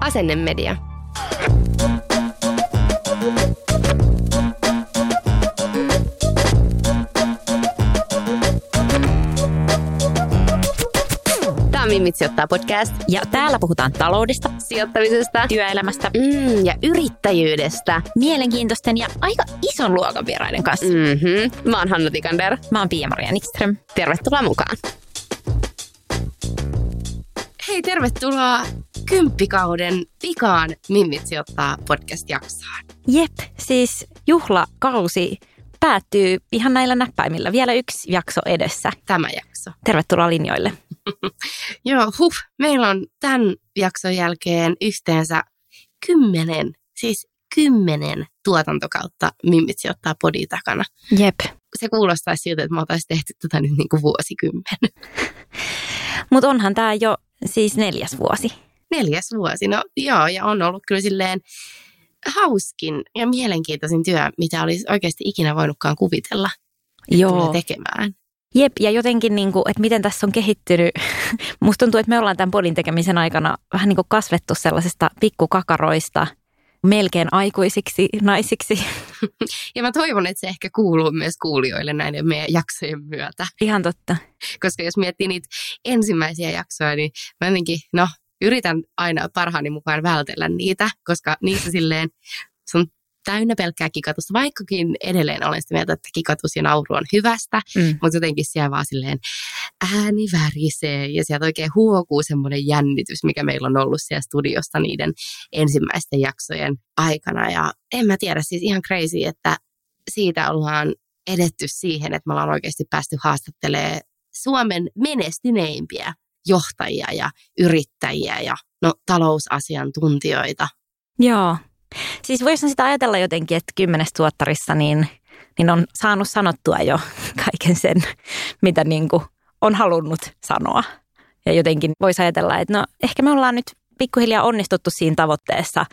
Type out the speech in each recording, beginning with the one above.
Asennemedia. Tämä on Mimmit sijoittaa podcast Ja täällä puhutaan taloudesta, sijoittamisesta työelämästä, mm, ja yrittäjyydestä. mielenkiintoisten ja aika ison luokan vieraiden kanssa. Mm. Mm-hmm. Mä oon Hanna Tikander. Mä oon Pia-Maria Nikström. Tervetuloa mukaan. Hei, tervetuloa kymppikauden vikaan Mimmit sijoittaa podcast-jaksoon. Jep, siis juhlakausi päättyy ihan näillä näppäimillä. Vielä yksi jakso edessä. Tämä jakso. Tervetuloa linjoille. Joo, huh. Meillä on tämän jakson jälkeen yhteensä kymmenen, siis kymmenen tuotantokautta Mimmit sijoittaa podi takana. Jep. Se kuulostaisi siltä, että me oltaisiin tehty tätä nyt niin kuin vuosikymmen. Mutta onhan tämä jo siis neljäs vuosi. Neljäs vuosi, no joo, ja on ollut kyllä silleen hauskin ja mielenkiintoisin työ, mitä olisi oikeasti ikinä voinutkaan kuvitella että tulee Joo. tekemään. Jep, ja jotenkin, niin kuin, että miten tässä on kehittynyt. Musta tuntuu, että me ollaan tämän podin tekemisen aikana vähän niin kuin kasvettu sellaisista pikkukakaroista melkein aikuisiksi naisiksi. Ja mä toivon, että se ehkä kuuluu myös kuulijoille näiden meidän jaksojen myötä. Ihan totta. Koska jos miettii niitä ensimmäisiä jaksoja, niin mä jotenkin, no, yritän aina parhaani mukaan vältellä niitä, koska niissä silleen se on täynnä pelkkää kikatusta, vaikkakin edelleen olen sitä mieltä, että kikatus ja nauru on hyvästä, Mm. mutta jotenkin siellä vaan silleen ääni värisee ja sieltä oikein huokuu semmoinen jännitys, mikä meillä on ollut siellä studiosta niiden ensimmäisten jaksojen aikana. Ja en mä tiedä, siis ihan crazy, että siitä ollaan edetty siihen, että me ollaan oikeasti päästy haastattelemaan Suomen menestyneimpiä johtajia ja yrittäjiä ja no, talousasiantuntijoita. Joo. Siis voisi sitä ajatella jotenkin, että kymmenes tuottarissa niin, niin on saanut sanottua jo kaiken sen, mitä niin kuin on halunnut sanoa. Ja jotenkin voisi ajatella, että no ehkä me ollaan nyt pikkuhiljaa onnistuttu siinä tavoitteessa,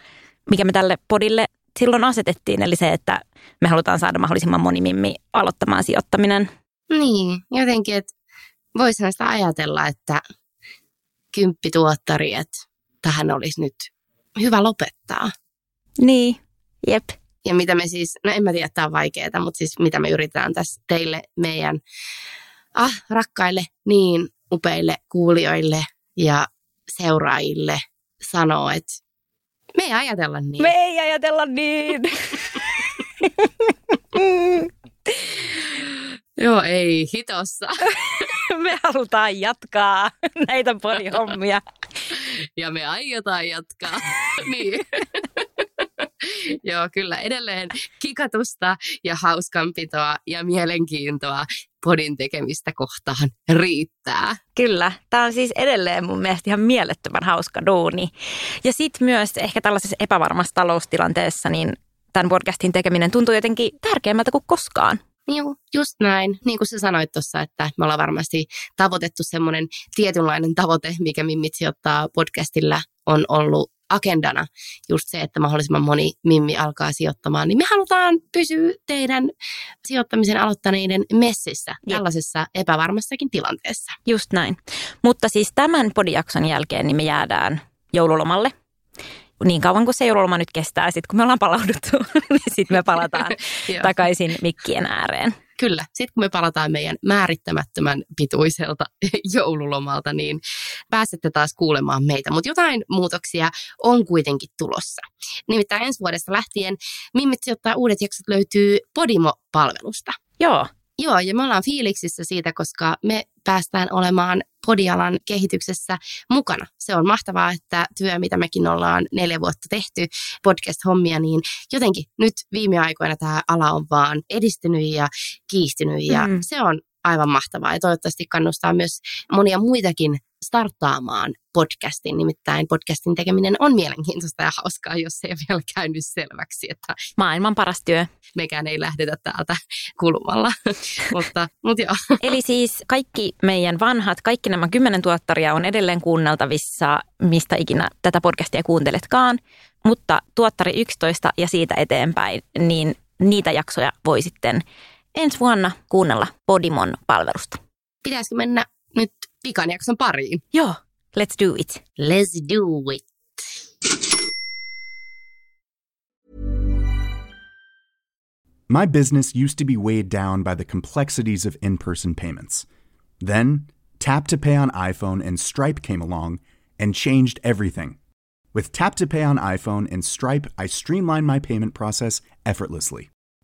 mikä me tälle podille silloin asetettiin. Eli se, että me halutaan saada mahdollisimman moni mimmi aloittamaan sijoittaminen. Niin, jotenkin, että voisihan sitä ajatella, että kymppituottari, että tähän olisi nyt hyvä lopettaa. Niin, jep. Ja mitä me siis, no en mä tiedä, tämä on vaikeaa, mutta siis mitä me yritetään tässä teille, meidän ah, rakkaille, niin upeille kuulijoille ja seuraajille sanoa, että me ei ajatella niin. Me ei ajatella niin. Joo, ei hitossa. me halutaan jatkaa näitä podihommia. ja me aiotaan jatkaa. niin. Joo, kyllä edelleen kikatusta ja hauskanpitoa ja mielenkiintoa podin tekemistä kohtaan riittää. Kyllä, tämä on siis edelleen mun mielestä ihan mielettömän hauska duuni. Ja sitten myös ehkä tällaisessa epävarmassa taloustilanteessa, niin tämän podcastin tekeminen tuntuu jotenkin tärkeämmältä kuin koskaan. Joo, just näin. Niin kuin sä sanoit tuossa, että me ollaan varmasti tavoitettu semmoinen tietynlainen tavoite, mikä Mimmit sijoittaa podcastilla on ollut agendana just se, että mahdollisimman moni mimmi alkaa sijoittamaan, niin me halutaan pysyä teidän sijoittamisen aloittaneiden messissä Jep. tällaisessa epävarmassakin tilanteessa. Just näin. Mutta siis tämän podijakson jälkeen niin me jäädään joululomalle. Niin kauan kuin se joululoma nyt kestää, sitten kun me ollaan palauduttu, niin sitten me palataan takaisin mikkien ääreen. Kyllä. Sitten kun me palataan meidän määrittämättömän pituiselta joululomalta, niin pääsette taas kuulemaan meitä. Mutta jotain muutoksia on kuitenkin tulossa. Nimittäin ensi vuodesta lähtien Mimmit sijoittaa uudet jaksot löytyy Podimo-palvelusta. Joo. Joo, ja me ollaan fiiliksissä siitä, koska me päästään olemaan podialan kehityksessä mukana. Se on mahtavaa, että työ, mitä mekin ollaan neljä vuotta tehty, podcast-hommia, niin jotenkin nyt viime aikoina tämä ala on vaan edistynyt ja kiihtynyt ja mm. se on aivan mahtavaa ja toivottavasti kannustaa myös monia muitakin starttaamaan podcastin. Nimittäin podcastin tekeminen on mielenkiintoista ja hauskaa, jos se ei ole vielä käynyt selväksi. Että Maailman paras työ. Mekään ei lähdetä täältä kulmalla. mutta, mutta joo. Eli siis kaikki meidän vanhat, kaikki nämä kymmenen tuottaria on edelleen kuunneltavissa, mistä ikinä tätä podcastia kuunteletkaan. Mutta tuottari 11 ja siitä eteenpäin, niin niitä jaksoja voi sitten ensi vuonna kuunnella Podimon palvelusta. Pitäisikö mennä nyt vikan jakson pariin? Joo, let's do it. Let's do it. My business used to be weighed down by the complexities of in person payments. Then, Tap to Pay on iPhone and Stripe came along and changed everything. With Tap to Pay on iPhone and Stripe, I streamlined my payment process effortlessly.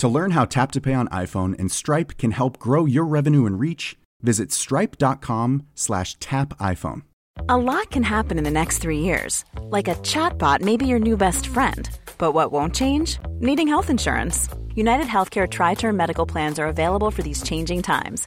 To learn how Tap to Pay on iPhone and Stripe can help grow your revenue and reach, visit stripe.com slash tap iPhone. A lot can happen in the next three years. Like a chatbot may be your new best friend. But what won't change? Needing health insurance. United Healthcare Tri Term Medical Plans are available for these changing times.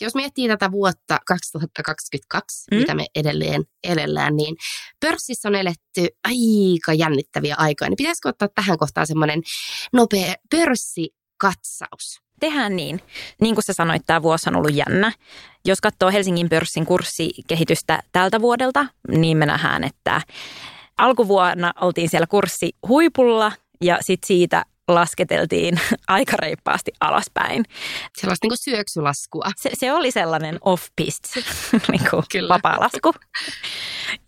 Jos miettii tätä vuotta 2022, mm? mitä me edelleen elellään, niin pörssissä on eletty aika jännittäviä aikoja. Niin pitäisikö ottaa tähän kohtaan semmoinen nopea pörssikatsaus? Tehdään niin. Niin kuin sä sanoit, tämä vuosi on ollut jännä. Jos katsoo Helsingin pörssin kurssikehitystä tältä vuodelta, niin me nähdään, että alkuvuonna oltiin siellä kurssi huipulla ja sitten siitä lasketeltiin aika reippaasti alaspäin. Sellaista niin kuin syöksylaskua. Se, se oli sellainen off-pist, niin kuin vapaa lasku.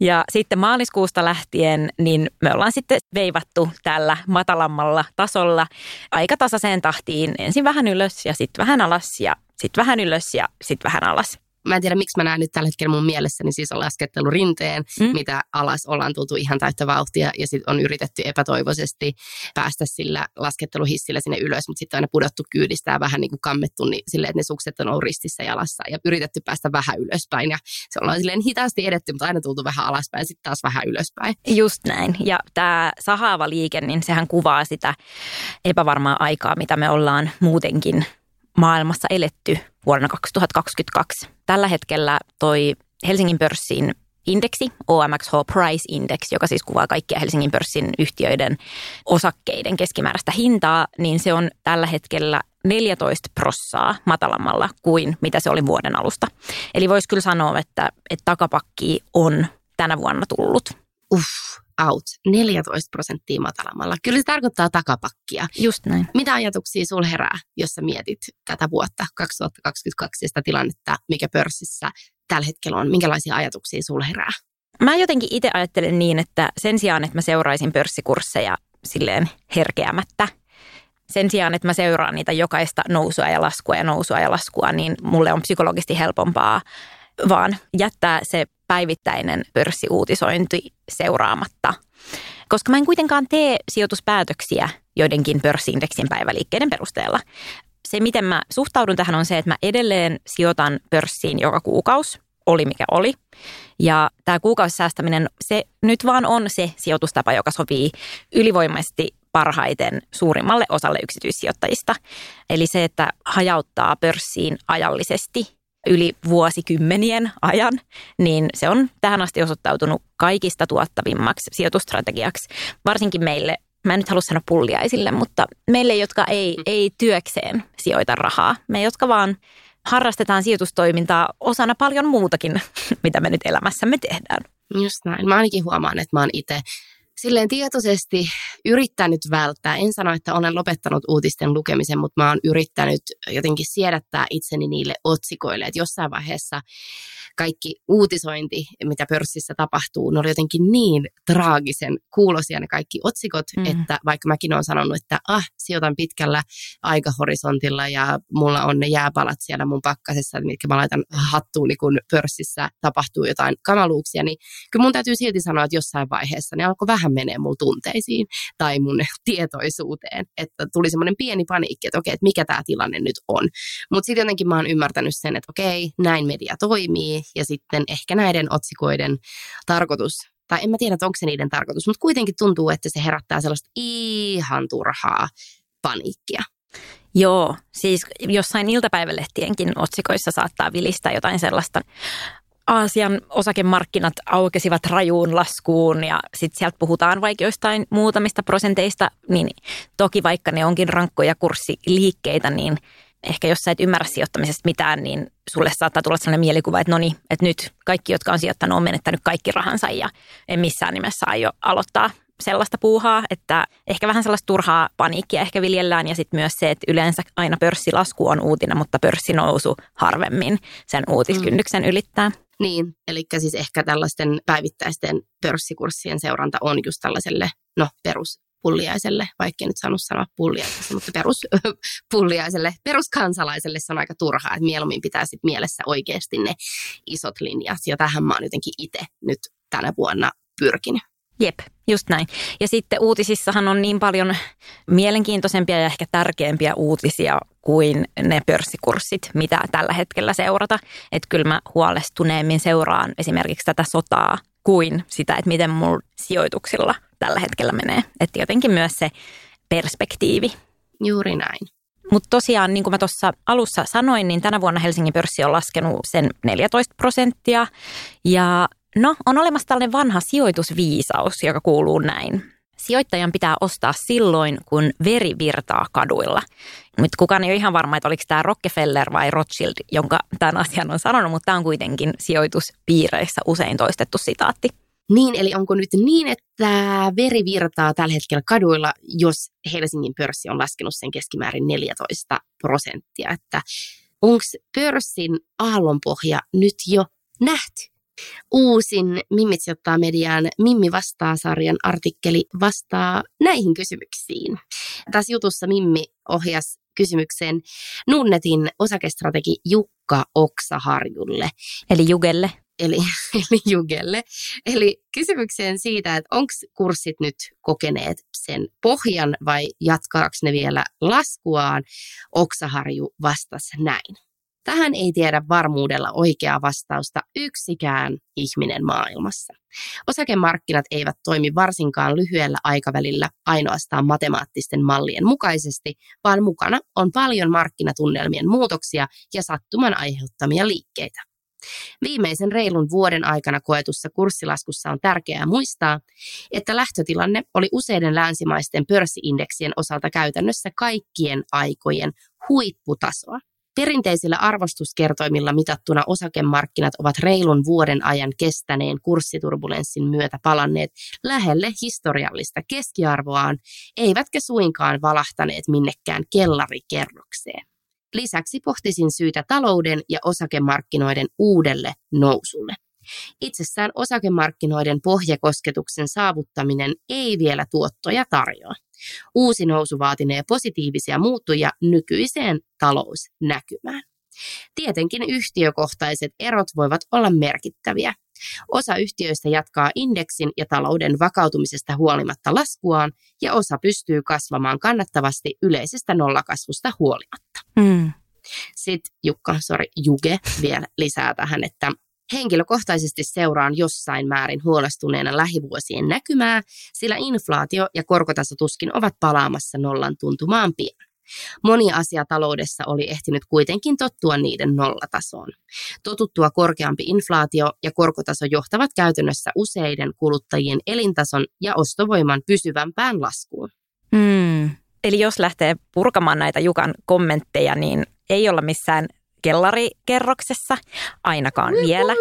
Ja sitten maaliskuusta lähtien, niin me ollaan sitten veivattu tällä matalammalla tasolla aika tasaiseen tahtiin. Ensin vähän ylös ja sitten vähän alas ja sitten vähän ylös ja sitten vähän alas mä en tiedä miksi mä näen nyt tällä hetkellä mun mielessäni niin siis on laskettelu rinteen, mm. mitä alas ollaan tultu ihan täyttä vauhtia ja sitten on yritetty epätoivoisesti päästä sillä lasketteluhissillä sinne ylös, mutta sitten aina pudottu kyydistä ja vähän niin kuin kammettu niin silleen, että ne sukset on ollut ristissä jalassa ja yritetty päästä vähän ylöspäin ja se ollaan silleen hitaasti edetty, mutta aina tultu vähän alaspäin ja sitten taas vähän ylöspäin. Just näin ja tämä sahaava liike, niin sehän kuvaa sitä epävarmaa aikaa, mitä me ollaan muutenkin maailmassa eletty vuonna 2022. Tällä hetkellä toi Helsingin pörssin indeksi, OMXH Price Index, joka siis kuvaa kaikkia Helsingin pörssin yhtiöiden osakkeiden keskimääräistä hintaa, niin se on tällä hetkellä 14 prossaa matalammalla kuin mitä se oli vuoden alusta. Eli voisi kyllä sanoa, että, että takapakki on tänä vuonna tullut. Uff, out 14 prosenttia matalammalla. Kyllä se tarkoittaa takapakkia. Just näin. Mitä ajatuksia sul herää, jos sä mietit tätä vuotta 2022 ja sitä tilannetta, mikä pörssissä tällä hetkellä on? Minkälaisia ajatuksia sul herää? Mä jotenkin itse ajattelen niin, että sen sijaan, että mä seuraisin pörssikursseja silleen herkeämättä, sen sijaan, että mä seuraan niitä jokaista nousua ja laskua ja nousua ja laskua, niin mulle on psykologisesti helpompaa vaan jättää se päivittäinen pörssiuutisointi seuraamatta. Koska mä en kuitenkaan tee sijoituspäätöksiä joidenkin pörssiindeksin päiväliikkeiden perusteella. Se, miten mä suhtaudun tähän, on se, että mä edelleen sijoitan pörssiin joka kuukausi. oli mikä oli. Ja tämä kuukausisäästäminen, se nyt vaan on se sijoitustapa, joka sopii ylivoimaisesti parhaiten suurimmalle osalle yksityissijoittajista. Eli se, että hajauttaa pörssiin ajallisesti yli vuosikymmenien ajan, niin se on tähän asti osoittautunut kaikista tuottavimmaksi sijoitustrategiaksi, varsinkin meille mä en nyt halua sanoa pulliaisille, mutta meille, jotka ei, ei työkseen sijoita rahaa, me, jotka vaan harrastetaan sijoitustoimintaa osana paljon muutakin, mitä me nyt elämässämme tehdään. Just näin. Mä ainakin huomaan, että mä oon itse silleen tietoisesti yrittänyt välttää. En sano, että olen lopettanut uutisten lukemisen, mutta mä oon yrittänyt jotenkin siedättää itseni niille otsikoille, että jossain vaiheessa kaikki uutisointi, mitä pörssissä tapahtuu, ne oli jotenkin niin traagisen kuulosia ne kaikki otsikot, mm. että vaikka mäkin olen sanonut, että ah, sijoitan pitkällä aikahorisontilla ja mulla on ne jääpalat siellä mun pakkasessa, mitkä mä laitan hattuun, niin kun pörssissä tapahtuu jotain kamaluuksia, niin kyllä mun täytyy silti sanoa, että jossain vaiheessa ne alkoi vähän menee mun tunteisiin tai mun tietoisuuteen, että tuli semmoinen pieni paniikki, että okei, että mikä tämä tilanne nyt on. Mutta sitten jotenkin mä oon ymmärtänyt sen, että okei, näin media toimii, ja sitten ehkä näiden otsikoiden tarkoitus, tai en mä tiedä, onko se niiden tarkoitus, mutta kuitenkin tuntuu, että se herättää sellaista ihan turhaa paniikkia. Joo, siis jossain iltapäivälehtienkin otsikoissa saattaa vilistää jotain sellaista. Aasian osakemarkkinat aukesivat rajuun laskuun ja sitten sieltä puhutaan vaikka joistain muutamista prosenteista, niin toki vaikka ne onkin rankkoja kurssiliikkeitä, niin – ehkä jos sä et ymmärrä sijoittamisesta mitään, niin sulle saattaa tulla sellainen mielikuva, että no niin, että nyt kaikki, jotka on sijoittanut, on menettänyt kaikki rahansa ja en missään nimessä aio aloittaa sellaista puuhaa, että ehkä vähän sellaista turhaa paniikkia ehkä viljellään ja sitten myös se, että yleensä aina pörssilasku on uutinen, mutta pörssinousu harvemmin sen uutiskynnyksen ylittää. Niin, eli siis ehkä tällaisten päivittäisten pörssikurssien seuranta on just tällaiselle no, perus pulliaiselle, vaikka nyt saanut sanoa pulliaiselle, mutta perus, pulliaiselle, peruskansalaiselle se on aika turhaa, että mieluummin pitää sit mielessä oikeasti ne isot linjat. Ja tähän mä oon jotenkin itse nyt tänä vuonna pyrkinyt. Jep, just näin. Ja sitten uutisissahan on niin paljon mielenkiintoisempia ja ehkä tärkeämpiä uutisia kuin ne pörssikurssit, mitä tällä hetkellä seurata. Että kyllä mä huolestuneemmin seuraan esimerkiksi tätä sotaa kuin sitä, että miten mulla sijoituksilla tällä hetkellä menee. Että jotenkin myös se perspektiivi. Juuri näin. Mutta tosiaan, niin kuin mä tuossa alussa sanoin, niin tänä vuonna Helsingin pörssi on laskenut sen 14 prosenttia. Ja no, on olemassa tällainen vanha sijoitusviisaus, joka kuuluu näin. Sijoittajan pitää ostaa silloin, kun veri virtaa kaduilla. Mutta kukaan ei ole ihan varma, että oliko tämä Rockefeller vai Rothschild, jonka tämän asian on sanonut, mutta tämä on kuitenkin sijoituspiireissä usein toistettu sitaatti. Niin, eli onko nyt niin, että veri virtaa tällä hetkellä kaduilla, jos Helsingin pörssi on laskenut sen keskimäärin 14 prosenttia, että onko pörssin aallonpohja nyt jo nähty? Uusin Mimmit ottaa mediaan Mimmi vastaa-sarjan artikkeli vastaa näihin kysymyksiin. Tässä jutussa Mimmi ohjas kysymykseen Nunnetin osakestrategi Jukka Oksaharjulle. Eli Jugelle eli, eli Jugelle. Eli kysymykseen siitä, että onko kurssit nyt kokeneet sen pohjan vai jatkaako ne vielä laskuaan, Oksaharju vastasi näin. Tähän ei tiedä varmuudella oikeaa vastausta yksikään ihminen maailmassa. Osakemarkkinat eivät toimi varsinkaan lyhyellä aikavälillä ainoastaan matemaattisten mallien mukaisesti, vaan mukana on paljon markkinatunnelmien muutoksia ja sattuman aiheuttamia liikkeitä. Viimeisen reilun vuoden aikana koetussa kurssilaskussa on tärkeää muistaa, että lähtötilanne oli useiden länsimaisten pörssiindeksien osalta käytännössä kaikkien aikojen huipputasoa. Perinteisillä arvostuskertoimilla mitattuna osakemarkkinat ovat reilun vuoden ajan kestäneen kurssiturbulenssin myötä palanneet lähelle historiallista keskiarvoaan, eivätkä suinkaan valahtaneet minnekään kellarikerrokseen. Lisäksi pohtisin syytä talouden ja osakemarkkinoiden uudelle nousulle. Itsessään osakemarkkinoiden pohjakosketuksen saavuttaminen ei vielä tuottoja tarjoa. Uusi nousu vaatinee positiivisia muuttuja nykyiseen talousnäkymään. Tietenkin yhtiökohtaiset erot voivat olla merkittäviä. Osa yhtiöistä jatkaa indeksin ja talouden vakautumisesta huolimatta laskuaan, ja osa pystyy kasvamaan kannattavasti yleisestä nollakasvusta huolimatta. Mm. Sitten Jukka, sorry, Juge vielä lisää tähän, että Henkilökohtaisesti seuraan jossain määrin huolestuneena lähivuosien näkymää, sillä inflaatio ja korkotaso tuskin ovat palaamassa nollan tuntumaan pian. Moni asia taloudessa oli ehtinyt kuitenkin tottua niiden nollatasoon. Totuttua korkeampi inflaatio ja korkotaso johtavat käytännössä useiden kuluttajien elintason ja ostovoiman pysyvämpään laskuun. Mm. Eli jos lähtee purkamaan näitä Jukan kommentteja, niin ei olla missään kellarikerroksessa, ainakaan vielä.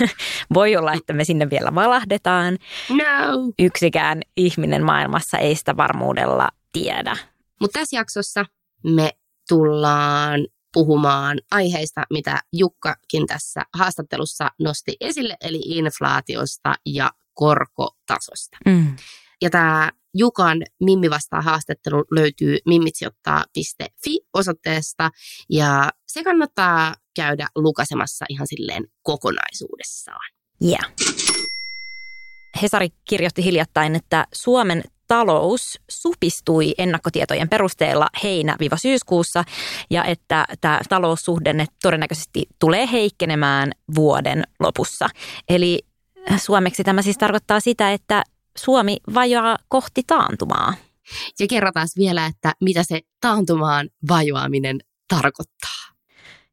Voi olla, että me sinne vielä valahdetaan. No. Yksikään ihminen maailmassa ei sitä varmuudella tiedä. Mutta tässä jaksossa me tullaan puhumaan aiheista, mitä Jukkakin tässä haastattelussa nosti esille, eli inflaatiosta ja korkotasosta. Mm. Ja tämä Jukan Mimmi vastaa haastattelu löytyy mimmitsiottaa.fi osoitteesta ja se kannattaa käydä lukasemassa ihan silleen kokonaisuudessaan. Yeah. Hesari kirjoitti hiljattain, että Suomen talous supistui ennakkotietojen perusteella heinä-syyskuussa ja että tämä taloussuhdenne todennäköisesti tulee heikkenemään vuoden lopussa. Eli suomeksi tämä siis tarkoittaa sitä, että Suomi vajoaa kohti taantumaa. Ja kerrotaan vielä, että mitä se taantumaan vajoaminen tarkoittaa.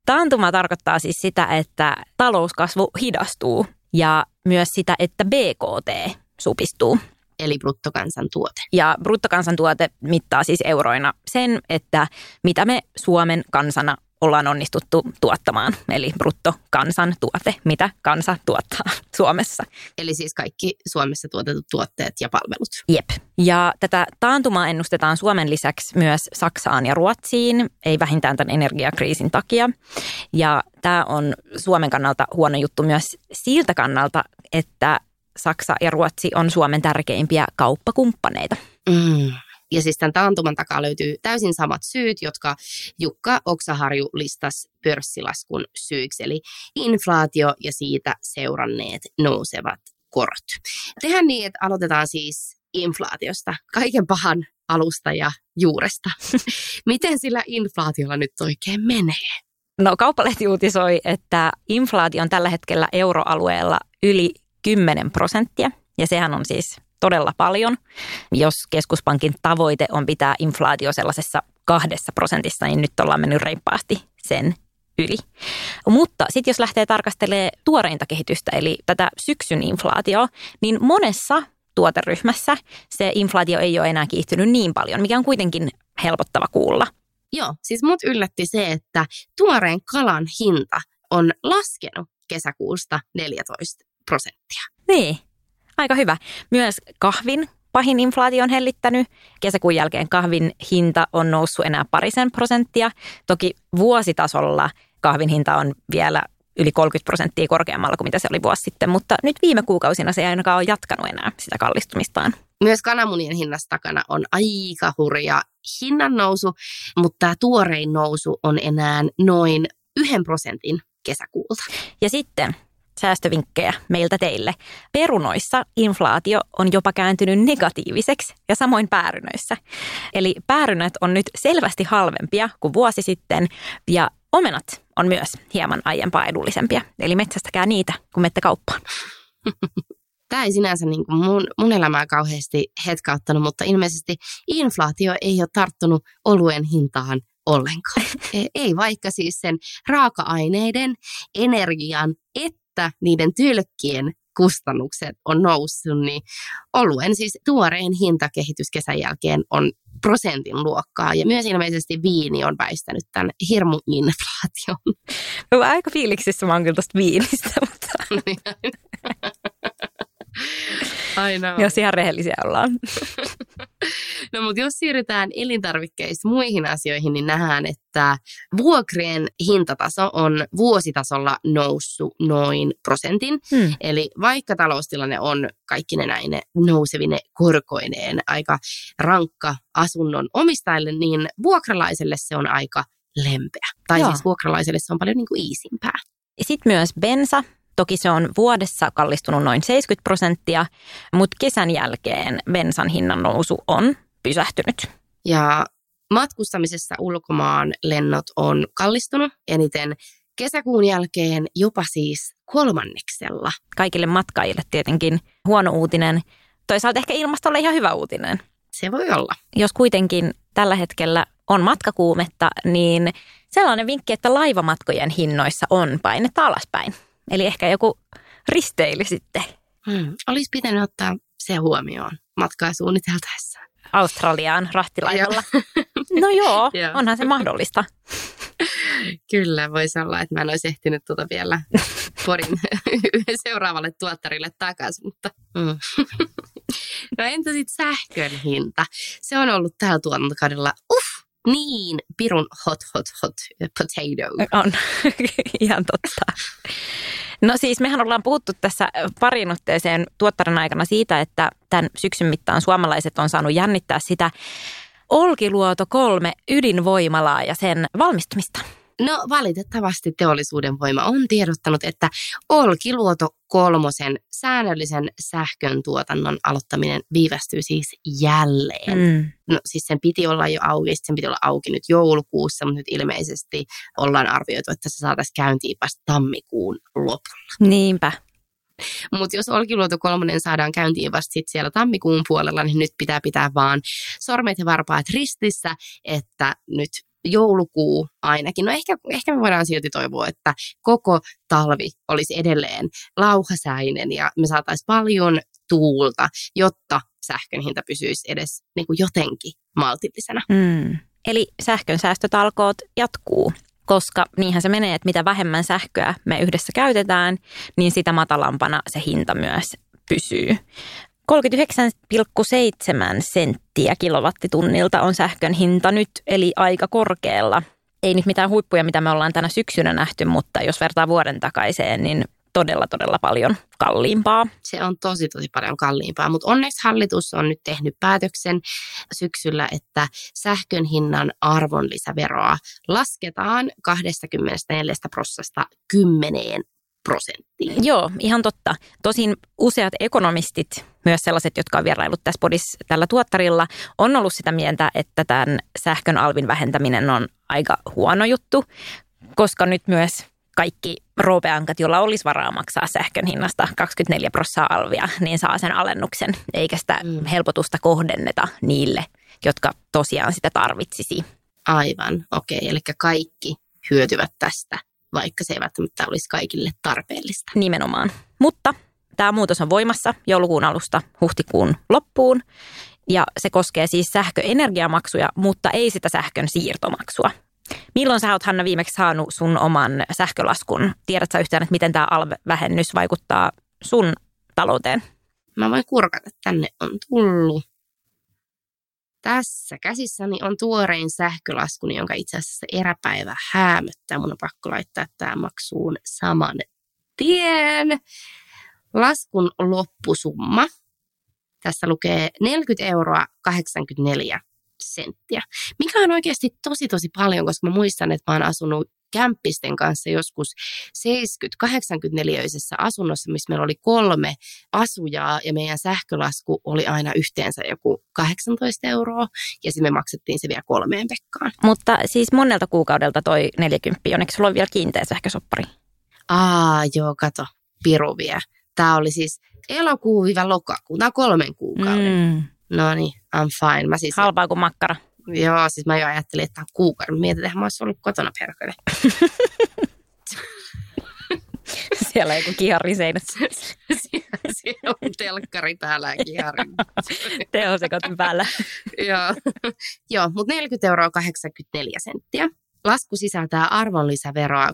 Taantuma tarkoittaa siis sitä, että talouskasvu hidastuu ja myös sitä, että BKT supistuu eli bruttokansantuote. Ja bruttokansantuote mittaa siis euroina sen, että mitä me Suomen kansana ollaan onnistuttu tuottamaan, eli bruttokansantuote, mitä kansa tuottaa Suomessa. Eli siis kaikki Suomessa tuotetut tuotteet ja palvelut. Jep. Ja tätä taantumaa ennustetaan Suomen lisäksi myös Saksaan ja Ruotsiin, ei vähintään tämän energiakriisin takia. Ja tämä on Suomen kannalta huono juttu myös siltä kannalta, että Saksa ja Ruotsi on Suomen tärkeimpiä kauppakumppaneita. Mm. Ja siis tämän taantuman takaa löytyy täysin samat syyt, jotka Jukka Oksaharju listasi pörssilaskun syyksi, eli inflaatio ja siitä seuranneet nousevat korot. Tehän niin, että aloitetaan siis inflaatiosta, kaiken pahan alusta ja juuresta. Miten sillä inflaatiolla nyt oikein menee? No kauppalehti uutisoi, että inflaatio on tällä hetkellä euroalueella yli 10 prosenttia. Ja sehän on siis todella paljon. Jos keskuspankin tavoite on pitää inflaatio sellaisessa kahdessa prosentissa, niin nyt ollaan mennyt reippaasti sen yli. Mutta sitten jos lähtee tarkastelemaan tuoreinta kehitystä, eli tätä syksyn inflaatio, niin monessa tuoteryhmässä se inflaatio ei ole enää kiihtynyt niin paljon, mikä on kuitenkin helpottava kuulla. Joo, siis mut yllätti se, että tuoreen kalan hinta on laskenut kesäkuusta 14 prosenttia. Niin, aika hyvä. Myös kahvin pahin inflaatio on hellittänyt. Kesäkuun jälkeen kahvin hinta on noussut enää parisen prosenttia. Toki vuositasolla kahvin hinta on vielä yli 30 prosenttia korkeammalla kuin mitä se oli vuosi sitten, mutta nyt viime kuukausina se ei ainakaan ole jatkanut enää sitä kallistumistaan. Myös kananmunien hinnassa takana on aika hurja hinnan nousu, mutta tämä tuorein nousu on enää noin yhden prosentin kesäkuulta. Ja sitten säästövinkkejä meiltä teille. Perunoissa inflaatio on jopa kääntynyt negatiiviseksi ja samoin päärynöissä. Eli päärynät on nyt selvästi halvempia kuin vuosi sitten ja omenat on myös hieman aiempaa edullisempia. Eli metsästäkää niitä, kun menette kauppaan. Tämä ei sinänsä niin kuin mun, mun elämää kauheasti hetkauttanut, mutta ilmeisesti inflaatio ei ole tarttunut oluen hintaan ollenkaan. E, ei vaikka siis sen raaka-aineiden, energian, että että niiden tylkkien kustannukset on noussut, niin oluen siis tuoreen hintakehitys kesän jälkeen on prosentin luokkaa. Ja myös ilmeisesti viini on väistänyt tämän hirmuinflaation. Aika fiiliksissä mä oon kyllä tästä viinistä, mutta... Aina. Jos ihan rehellisiä ollaan. No mutta jos siirrytään elintarvikkeista muihin asioihin, niin nähdään, että vuokrien hintataso on vuositasolla noussut noin prosentin. Hmm. Eli vaikka taloustilanne on kaikki ne näin nousevine korkoineen aika rankka asunnon omistajille, niin vuokralaiselle se on aika lempeä. Tai Joo. siis vuokralaiselle se on paljon niin kuin iisimpää. Sitten myös bensa Toki se on vuodessa kallistunut noin 70 prosenttia, mutta kesän jälkeen bensan hinnan nousu on pysähtynyt. Ja matkustamisessa ulkomaan lennot on kallistunut eniten Kesäkuun jälkeen jopa siis kolmanneksella. Kaikille matkaajille tietenkin huono uutinen. Toisaalta ehkä ilmastolle ihan hyvä uutinen. Se voi olla. Jos kuitenkin tällä hetkellä on matkakuumetta, niin sellainen vinkki, että laivamatkojen hinnoissa on painetta alaspäin. Eli ehkä joku risteily sitten. Hmm. Olisi pitänyt ottaa se huomioon matkaa suunniteltaessa. Australiaan rahtilaivalla. no joo, onhan se mahdollista. Kyllä, voisi olla, että mä en olisi ehtinyt tuota vielä Porin seuraavalle tuottarille takaisin, mutta mm. No entä sitten sähkön hinta? Se on ollut tällä tuotantokaudella, uff, niin pirun hot, hot, hot potato. On, ihan totta. No siis mehän ollaan puhuttu tässä parin otteeseen tuottarin aikana siitä, että tämän syksyn mittaan suomalaiset on saanut jännittää sitä Olkiluoto kolme ydinvoimalaa ja sen valmistumista. No valitettavasti teollisuuden voima on tiedottanut, että Olkiluoto kolmosen säännöllisen sähkön tuotannon aloittaminen viivästyy siis jälleen. Mm. No siis sen piti olla jo auki, sen piti olla auki nyt joulukuussa, mutta nyt ilmeisesti ollaan arvioitu, että se saataisiin käyntiin vasta tammikuun lopulla. Niinpä. Mutta jos Olkiluoto kolmonen saadaan käyntiin vasta sit siellä tammikuun puolella, niin nyt pitää pitää vaan sormet ja varpaat ristissä, että nyt joulukuu ainakin. No ehkä, ehkä me voidaan silti toivoa, että koko talvi olisi edelleen lauhasäinen ja me saataisiin paljon tuulta, jotta sähkön hinta pysyisi edes niin kuin jotenkin maltillisena. Mm. Eli sähkön säästötalkoot jatkuu, koska niinhän se menee, että mitä vähemmän sähköä me yhdessä käytetään, niin sitä matalampana se hinta myös pysyy. 39,7 senttiä kilowattitunnilta on sähkön hinta nyt, eli aika korkealla. Ei nyt mitään huippuja, mitä me ollaan tänä syksynä nähty, mutta jos vertaa vuoden takaiseen, niin todella, todella paljon kalliimpaa. Se on tosi, tosi paljon kalliimpaa, mutta onneksi hallitus on nyt tehnyt päätöksen syksyllä, että sähkön hinnan arvonlisäveroa lasketaan 24 prosentista 10 prosenttiin. Joo, ihan totta. Tosin useat ekonomistit, myös sellaiset, jotka on vieraillut tässä podissa tällä tuottarilla, on ollut sitä mieltä, että tämän sähkön alvin vähentäminen on aika huono juttu, koska nyt myös kaikki roopeankat, joilla olisi varaa maksaa sähkön hinnasta 24 prosenttia alvia, niin saa sen alennuksen, eikä sitä Mm. helpotusta kohdenneta niille, jotka tosiaan sitä tarvitsisi. Aivan, okei. Okay. Eli kaikki hyötyvät tästä, vaikka se ei välttämättä olisi kaikille tarpeellista. Nimenomaan. Mutta tämä muutos on voimassa joulukuun alusta huhtikuun loppuun. Ja se koskee siis sähköenergiamaksuja, mutta ei sitä sähkön siirtomaksua. Milloin sä oot, Hanna, viimeksi saanut sun oman sähkölaskun? Tiedätkö sä yhtään, että miten tämä alv-vähennys vaikuttaa sun talouteen? Mä voin kurkata, tänne on tullut. Tässä käsissäni on tuorein sähkölaskuni, jonka itse asiassa eräpäivä häämöttää. Mun on pakko laittaa tämä maksuun saman tien. Laskun loppusumma. Tässä lukee 40 euroa 84 senttiä, mikä on oikeasti tosi tosi paljon, koska mä muistan, että mä oon asunut kämppisten kanssa joskus 70-84-öisessä asunnossa, missä meillä oli kolme asujaa ja meidän sähkölasku oli aina yhteensä joku 18 euroa ja sitten me maksettiin se vielä kolmeen pekkaan. Mutta siis monelta kuukaudelta toi 40, onneksi sulla on vielä kiinteä sähkösoppari. Aa, joo, kato, piru vie. Tämä oli siis elokuu-lokakuu, tämä kolmen kuukauden. Mm, No niin, I'm fine. Mä siis, halpaa kuin makkara. Joo, siis mä jo ajattelin, että tämä on kuukauden. Mietin, että mä olisin ollut kotona perkele. Siellä ei joku kihariseinässä. Siellä on telkkari päällä ja kiharin. Tehosekotin päällä. Joo, Joo mutta 40 euroa 84 senttiä. Lasku sisältää arvonlisäveroa 32,91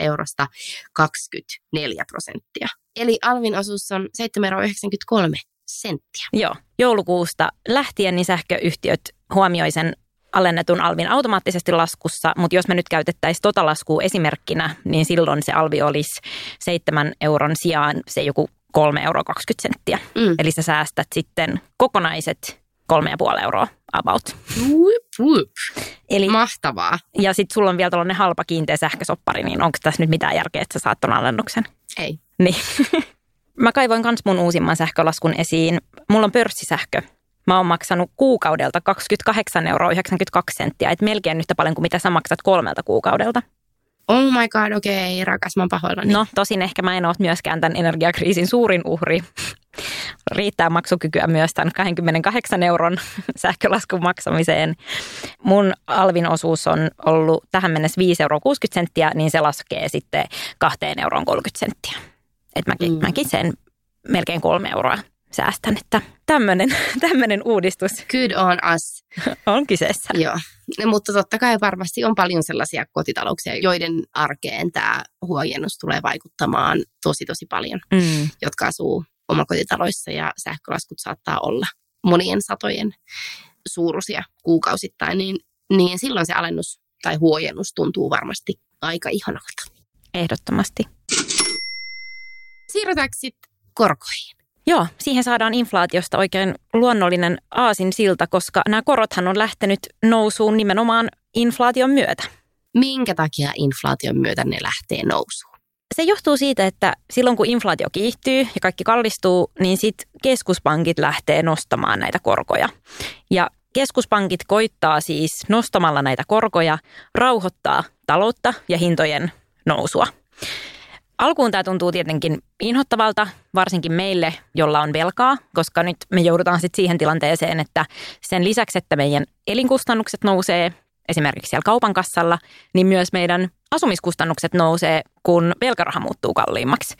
eurosta 24 prosenttia. Eli alvin osuus on 7,93 euroa senttiä. Joo. Joulukuusta lähtien niin sähköyhtiöt huomioi sen alennetun alvin automaattisesti laskussa, mutta jos me nyt käytettäisiin tota laskua esimerkkinä, niin silloin se alvi olisi 7 euron sijaan se joku 3,20 euroa senttiä. Mm. Eli sä säästät sitten kokonaiset 3,5 euroa about. Wup, wup. Eli, Mahtavaa. ja sitten sulla on vielä tällainen halpa kiinteä sähkösoppari, niin onko tässä nyt mitään järkeä, että sä saat ton alennuksen? Ei. Niin. Mä kaivoin kans mun uusimman sähkölaskun esiin. Mulla on pörssisähkö. mä oon maksanut kuukaudelta 28 euroa 92 senttiä, että melkein yhtä paljon kuin mitä sä maksat kolmelta kuukaudelta. Oh my god, okei, okay, rakas, mä oon pahoillani. No, tosin ehkä mä en ole myöskään tämän energiakriisin suurin uhri. Riittää maksukykyä myös tämän 28 euron sähkölaskun maksamiseen. Mun alvin osuus on ollut tähän mennessä 5,60 euroa niin se laskee sitten 2 euroon 30 senttiä. Et mäkin, mm. mäkin sen melkein kolme euroa säästän, että tämmöinen, tämmöinen uudistus. Good on us. on kyseessä. Joo, mutta totta kai varmasti on paljon sellaisia kotitalouksia, joiden arkeen tämä huojennus tulee vaikuttamaan tosi tosi paljon, mm. jotka asuu omakotitaloissa ja sähkölaskut saattaa olla monien satojen suuruisia kuukausittain, niin, niin silloin se alennus tai huojennus tuntuu varmasti aika ihanalta. Ehdottomasti. Siirrytäänkö sitten korkoihin? Joo, siihen saadaan inflaatiosta oikein luonnollinen aasin silta, koska nämä korothan on lähtenyt nousuun nimenomaan inflaation myötä. Minkä takia inflaation myötä ne lähtee nousuun? Se johtuu siitä, että silloin kun inflaatio kiihtyy ja kaikki kallistuu, niin sitten keskuspankit lähtee nostamaan näitä korkoja. Ja keskuspankit koittaa siis nostamalla näitä korkoja rauhoittaa taloutta ja hintojen nousua. Alkuun tämä tuntuu tietenkin inhottavalta, varsinkin meille, jolla on velkaa, koska nyt me joudutaan sitten siihen tilanteeseen, että sen lisäksi, että meidän elinkustannukset nousee esimerkiksi siellä kaupan kassalla, niin myös meidän asumiskustannukset nousee, kun velkaraha muuttuu kalliimmaksi.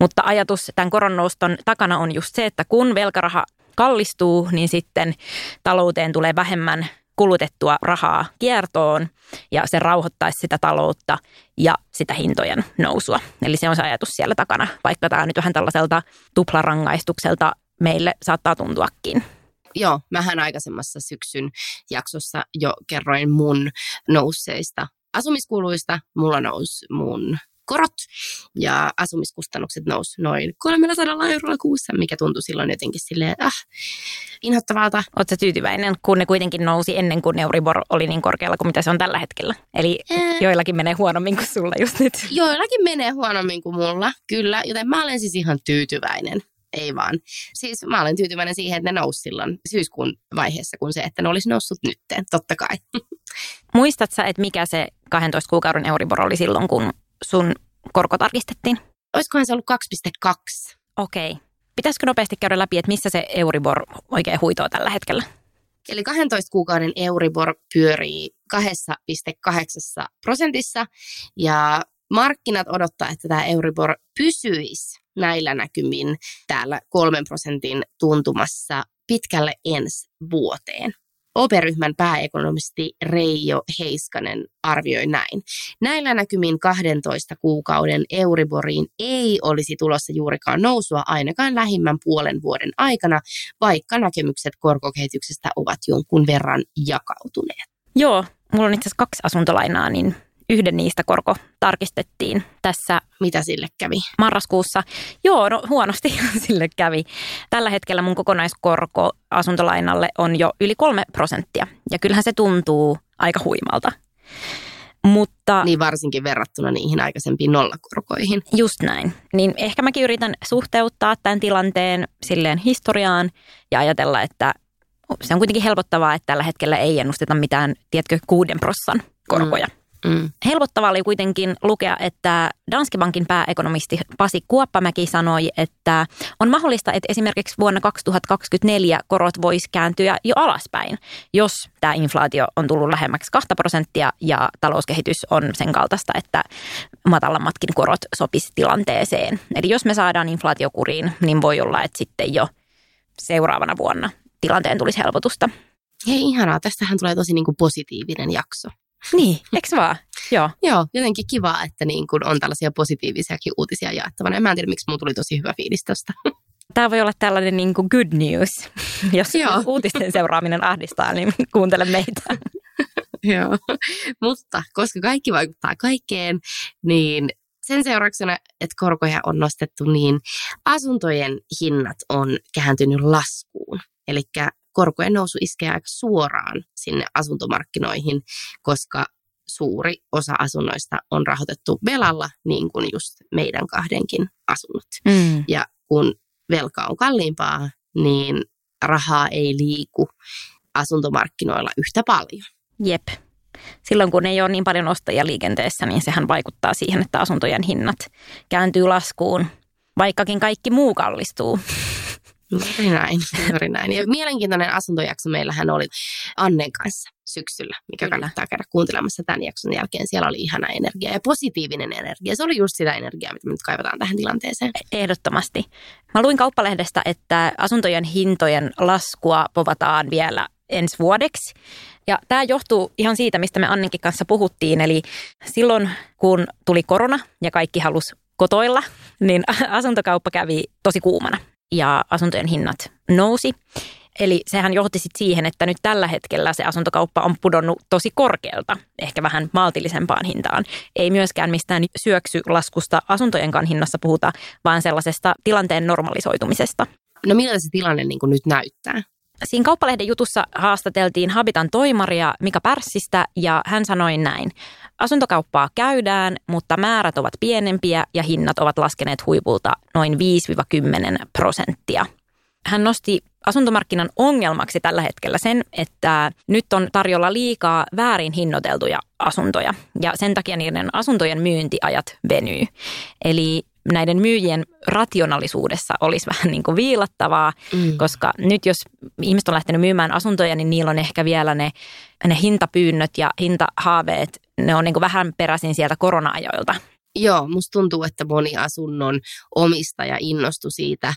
Mutta ajatus tämän koronnouston takana on just se, että kun velkaraha kallistuu, niin sitten talouteen tulee vähemmän kulutettua rahaa kiertoon ja se rauhoittaisi sitä taloutta ja sitä hintojen nousua. Eli se on se ajatus siellä takana, vaikka tämä nyt vähän tällaiselta tuplarangaistukselta meille saattaa tuntuakin. Joo, mähän aikaisemmassa syksyn jaksossa jo kerroin mun nousseista asumiskuluista. Mulla nousi mun korot ja asumiskustannukset nousi noin 300 eurolla kuussa, mikä tuntui silloin jotenkin silleen, ah, inhottavalta. Oletko tyytyväinen, kun ne kuitenkin nousi ennen kuin Euribor oli niin korkealla kuin mitä se on tällä hetkellä? Eli Ää... joillakin menee huonommin kuin sulla just nyt. Joillakin menee huonommin kuin mulla, kyllä, joten mä olen siis ihan tyytyväinen ei vaan. Siis mä olen tyytyväinen siihen, että ne nousi silloin syyskuun vaiheessa, kun se, että ne olisi noussut nytteen, totta kai. Muistatko sä, että mikä se 12 kuukauden Euribor oli silloin, kun sun korko tarkistettiin? Olisikohan se ollut 2,2. Okei. Okay. Pitäisikö nopeasti käydä läpi, että missä se Euribor oikein huitoo tällä hetkellä? Eli 12 kuukauden Euribor pyörii 2,8 prosentissa ja markkinat odottaa, että tämä Euribor pysyisi näillä näkymin täällä kolmen prosentin tuntumassa pitkälle ensi vuoteen. OPE-ryhmän pääekonomisti Reijo Heiskanen arvioi näin. Näillä näkymin 12 kuukauden Euriboriin ei olisi tulossa juurikaan nousua ainakaan lähimmän puolen vuoden aikana, vaikka näkemykset korkokehityksestä ovat jonkun verran jakautuneet. Joo, mulla on itse asiassa kaksi asuntolainaa, niin yhden niistä korko tarkistettiin tässä. Mitä sille kävi? Marraskuussa. Joo, no huonosti sille kävi. Tällä hetkellä mun kokonaiskorko asuntolainalle on jo yli kolme prosenttia. Ja kyllähän se tuntuu aika huimalta. Mutta, niin varsinkin verrattuna niihin aikaisempiin nollakorkoihin. Just näin. Niin ehkä mäkin yritän suhteuttaa tämän tilanteen silleen historiaan ja ajatella, että se on kuitenkin helpottavaa, että tällä hetkellä ei ennusteta mitään, tiedätkö, kuuden prossan korkoja. Mm. Mm. Helpottavaa oli kuitenkin lukea, että Danske Bankin pääekonomisti Pasi Kuoppamäki sanoi, että on mahdollista, että esimerkiksi vuonna 2024 korot voisi kääntyä jo alaspäin, jos tämä inflaatio on tullut lähemmäksi 2 prosenttia ja talouskehitys on sen kaltaista, että matalammatkin korot sopisi tilanteeseen. Eli jos me saadaan inflaatiokuriin, niin voi olla, että sitten jo seuraavana vuonna tilanteen tulisi helpotusta. Hei ihanaa, tästähän tulee tosi niin kuin positiivinen jakso. Niin, eikö vaan? Joo. Joo, jotenkin kiva, että niin kun on tällaisia positiivisiakin uutisia jaettavana. Mä en tiedä, miksi mulla tuli tosi hyvä fiilis tästä. Tämä voi olla tällainen niin kuin good news. Jos Joo. uutisten seuraaminen ahdistaa, niin kuuntele meitä. Joo, mutta koska kaikki vaikuttaa kaikkeen, niin sen seurauksena, että korkoja on nostettu, niin asuntojen hinnat on kääntynyt laskuun. Eli korkojen nousu iskee aika suoraan sinne asuntomarkkinoihin, koska suuri osa asunnoista on rahoitettu velalla, niin kuin just meidän kahdenkin asunnot. Mm. Ja kun velka on kalliimpaa, niin rahaa ei liiku asuntomarkkinoilla yhtä paljon. Jep. Silloin kun ei ole niin paljon ostajia liikenteessä, niin sehän vaikuttaa siihen, että asuntojen hinnat kääntyy laskuun, vaikkakin kaikki muu kallistuu. Juuri näin, juuri näin. Ja mielenkiintoinen asuntojakso meillähän oli Annen kanssa syksyllä, mikä Kyllä. kannattaa käydä kuuntelemassa tämän jakson jälkeen. Siellä oli ihana energia ja positiivinen energia. Se oli just sitä energiaa, mitä me nyt kaivataan tähän tilanteeseen. Ehdottomasti. Mä luin kauppalehdestä, että asuntojen hintojen laskua povataan vielä ensi vuodeksi. Ja tämä johtuu ihan siitä, mistä me Anninkin kanssa puhuttiin. Eli silloin, kun tuli korona ja kaikki halusi kotoilla, niin asuntokauppa kävi tosi kuumana ja asuntojen hinnat nousi. Eli sehän johti sitten siihen, että nyt tällä hetkellä se asuntokauppa on pudonnut tosi korkealta, ehkä vähän maltillisempaan hintaan. Ei myöskään mistään syöksylaskusta asuntojenkaan hinnassa puhuta, vaan sellaisesta tilanteen normalisoitumisesta. No miltä se tilanne niin nyt näyttää? Siinä kauppalehden jutussa haastateltiin Habitan toimaria Mika Pärssistä ja hän sanoi näin. Asuntokauppaa käydään, mutta määrät ovat pienempiä ja hinnat ovat laskeneet huipulta noin 5-10 prosenttia. Hän nosti asuntomarkkinan ongelmaksi tällä hetkellä sen, että nyt on tarjolla liikaa väärin hinnoiteltuja asuntoja ja sen takia niiden asuntojen myyntiajat venyy. Eli näiden myyjien rationaalisuudessa olisi vähän niin kuin viilattavaa, mm. koska nyt jos ihmiset on lähtenyt myymään asuntoja, niin niillä on ehkä vielä ne, ne hintapyynnöt ja hintahaaveet, ne on niin vähän peräisin sieltä korona-ajoilta. Joo, musta tuntuu, että moni asunnon omistaja innostui siitä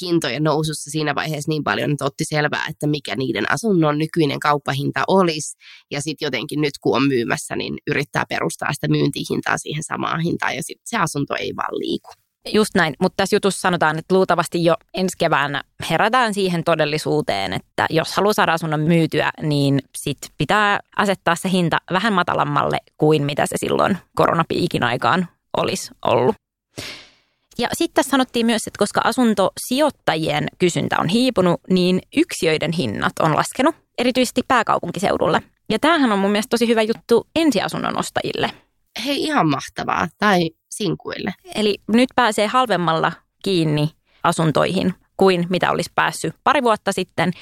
hintojen nousussa siinä vaiheessa niin paljon, että otti selvää, että mikä niiden asunnon nykyinen kauppahinta olisi. Ja sitten jotenkin nyt kun on myymässä, niin yrittää perustaa sitä myyntihintaa siihen samaan hintaan ja sitten se asunto ei vaan liiku. Just näin, mutta tässä jutussa sanotaan, että luultavasti jo ensi keväänä herätään siihen todellisuuteen, että jos haluaa saada asunnon myytyä, niin sit pitää asettaa se hinta vähän matalammalle kuin mitä se silloin koronapiikin aikaan olisi ollut. Ja sitten sanottiin myös, että koska asuntosijoittajien kysyntä on hiipunut, niin yksiöiden hinnat on laskenut, erityisesti pääkaupunkiseudulla. Ja tämähän on mun mielestä tosi hyvä juttu ensiasunnon ostajille. Hei, ihan mahtavaa. Tai sinkuille. Eli nyt pääsee halvemmalla kiinni asuntoihin kuin mitä olisi päässyt pari vuotta sitten.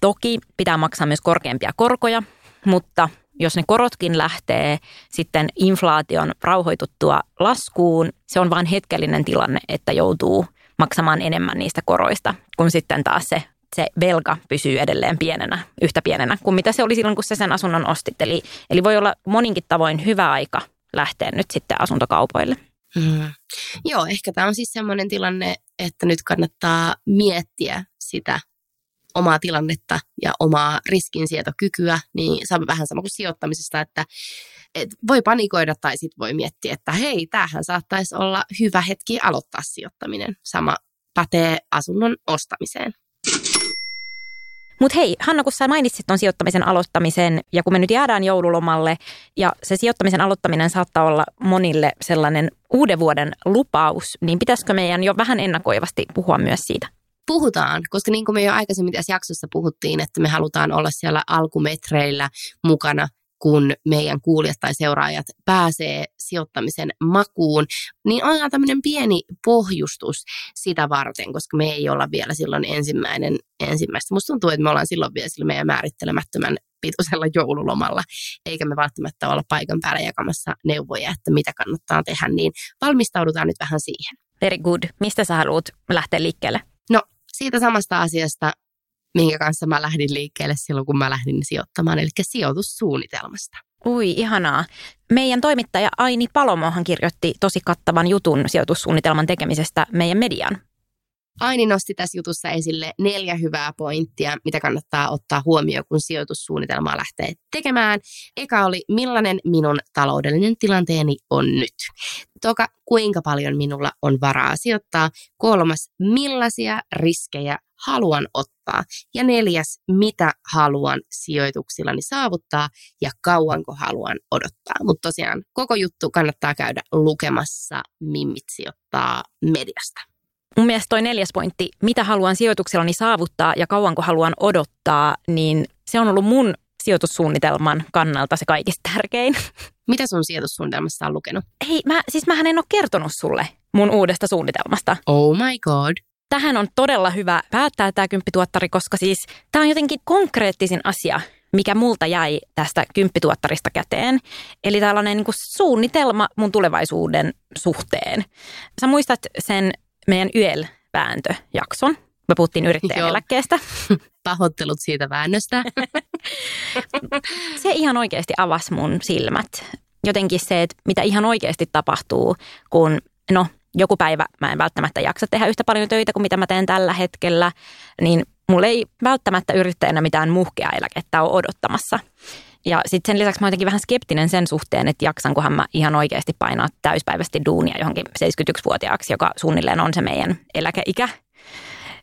Toki pitää maksaa myös korkeampia korkoja, mutta jos ne korotkin lähtee sitten inflaation rauhoituttua laskuun, se on vain hetkellinen tilanne, että joutuu maksamaan enemmän niistä koroista, kun sitten taas se, se velka pysyy edelleen pienenä, yhtä pienenä kuin mitä se oli silloin, kun sä sen asunnon ostit. Eli, eli voi olla moninkin tavoin hyvä aika lähteä nyt sitten asuntokaupoille. Mm. Joo, ehkä tämä on siis sellainen tilanne, että nyt kannattaa miettiä sitä omaa tilannetta ja omaa riskinsietokykyä, niin on vähän sama kuin sijoittamisesta, että et voi panikoida tai sitten voi miettiä, että hei, tämähän saattaisi olla hyvä hetki aloittaa sijoittaminen. Sama pätee asunnon ostamiseen. Mutta hei, Hanna, kun sä mainitsit tuon sijoittamisen aloittamisen ja kun me nyt jäädään joululomalle ja se sijoittamisen aloittaminen saattaa olla monille sellainen uuden vuoden lupaus, niin pitäisikö meidän jo vähän ennakoivasti puhua myös siitä? puhutaan, koska niin kuin me jo aikaisemmin tässä jaksossa puhuttiin, että me halutaan olla siellä alkumetreillä mukana, kun meidän kuulijat tai seuraajat pääsee sijoittamisen makuun, niin on tämmöinen pieni pohjustus sitä varten, koska me ei olla vielä silloin ensimmäinen ensimmäistä. Musta tuntuu, että me ollaan silloin vielä sillä meidän määrittelemättömän pituisella joululomalla, eikä me välttämättä olla paikan päällä jakamassa neuvoja, että mitä kannattaa tehdä, niin valmistaudutaan nyt vähän siihen. Very good. Mistä sä haluat lähteä liikkeelle? No siitä samasta asiasta, minkä kanssa mä lähdin liikkeelle silloin, kun mä lähdin sijoittamaan, eli sijoitussuunnitelmasta. Ui, ihanaa. Meidän toimittaja Aini Palomohan kirjoitti tosi kattavan jutun sijoitussuunnitelman tekemisestä meidän median. Aini nosti tässä jutussa esille neljä hyvää pointtia, mitä kannattaa ottaa huomioon, kun sijoitussuunnitelmaa lähtee tekemään. Eka oli, millainen minun taloudellinen tilanteeni on nyt. Toka, kuinka paljon minulla on varaa sijoittaa. Kolmas, millaisia riskejä haluan ottaa. Ja neljäs, mitä haluan sijoituksillani saavuttaa ja kauanko haluan odottaa. Mutta tosiaan koko juttu kannattaa käydä lukemassa Mimmit sijoittaa mediasta. Mun mielestä toi neljäs pointti, mitä haluan sijoituksellani saavuttaa ja kauanko haluan odottaa, niin se on ollut mun sijoitussuunnitelman kannalta se kaikista tärkein. Mitä sun sijoitussuunnitelmassa on lukenut? Hei, mä, siis mähän en ole kertonut sulle mun uudesta suunnitelmasta. Oh my god. tähän on todella hyvä päättää tämä kymppituottari, koska siis tämä on jotenkin konkreettisin asia, mikä multa jäi tästä kymppituottarista käteen. Eli tällainen niin kuin suunnitelma mun tulevaisuuden suhteen. Sä muistat sen meidän YEL-vääntöjakson. Me puhuttiin yrittäjän eläkkeestä. Pahoittelut siitä väännöstä. se ihan oikeasti avasi mun silmät. Jotenkin se, että mitä ihan oikeasti tapahtuu, kun no joku päivä mä en välttämättä jaksa tehdä yhtä paljon töitä kuin mitä mä teen tällä hetkellä, niin mulla ei välttämättä yrittäjänä mitään muhkea eläkettä ole odottamassa. Ja sitten sen lisäksi mä jotenkin vähän skeptinen sen suhteen, että jaksankohan mä ihan oikeasti painaa täyspäiväisesti duunia johonkin 71-vuotiaaksi, joka suunnilleen on se meidän eläkeikä.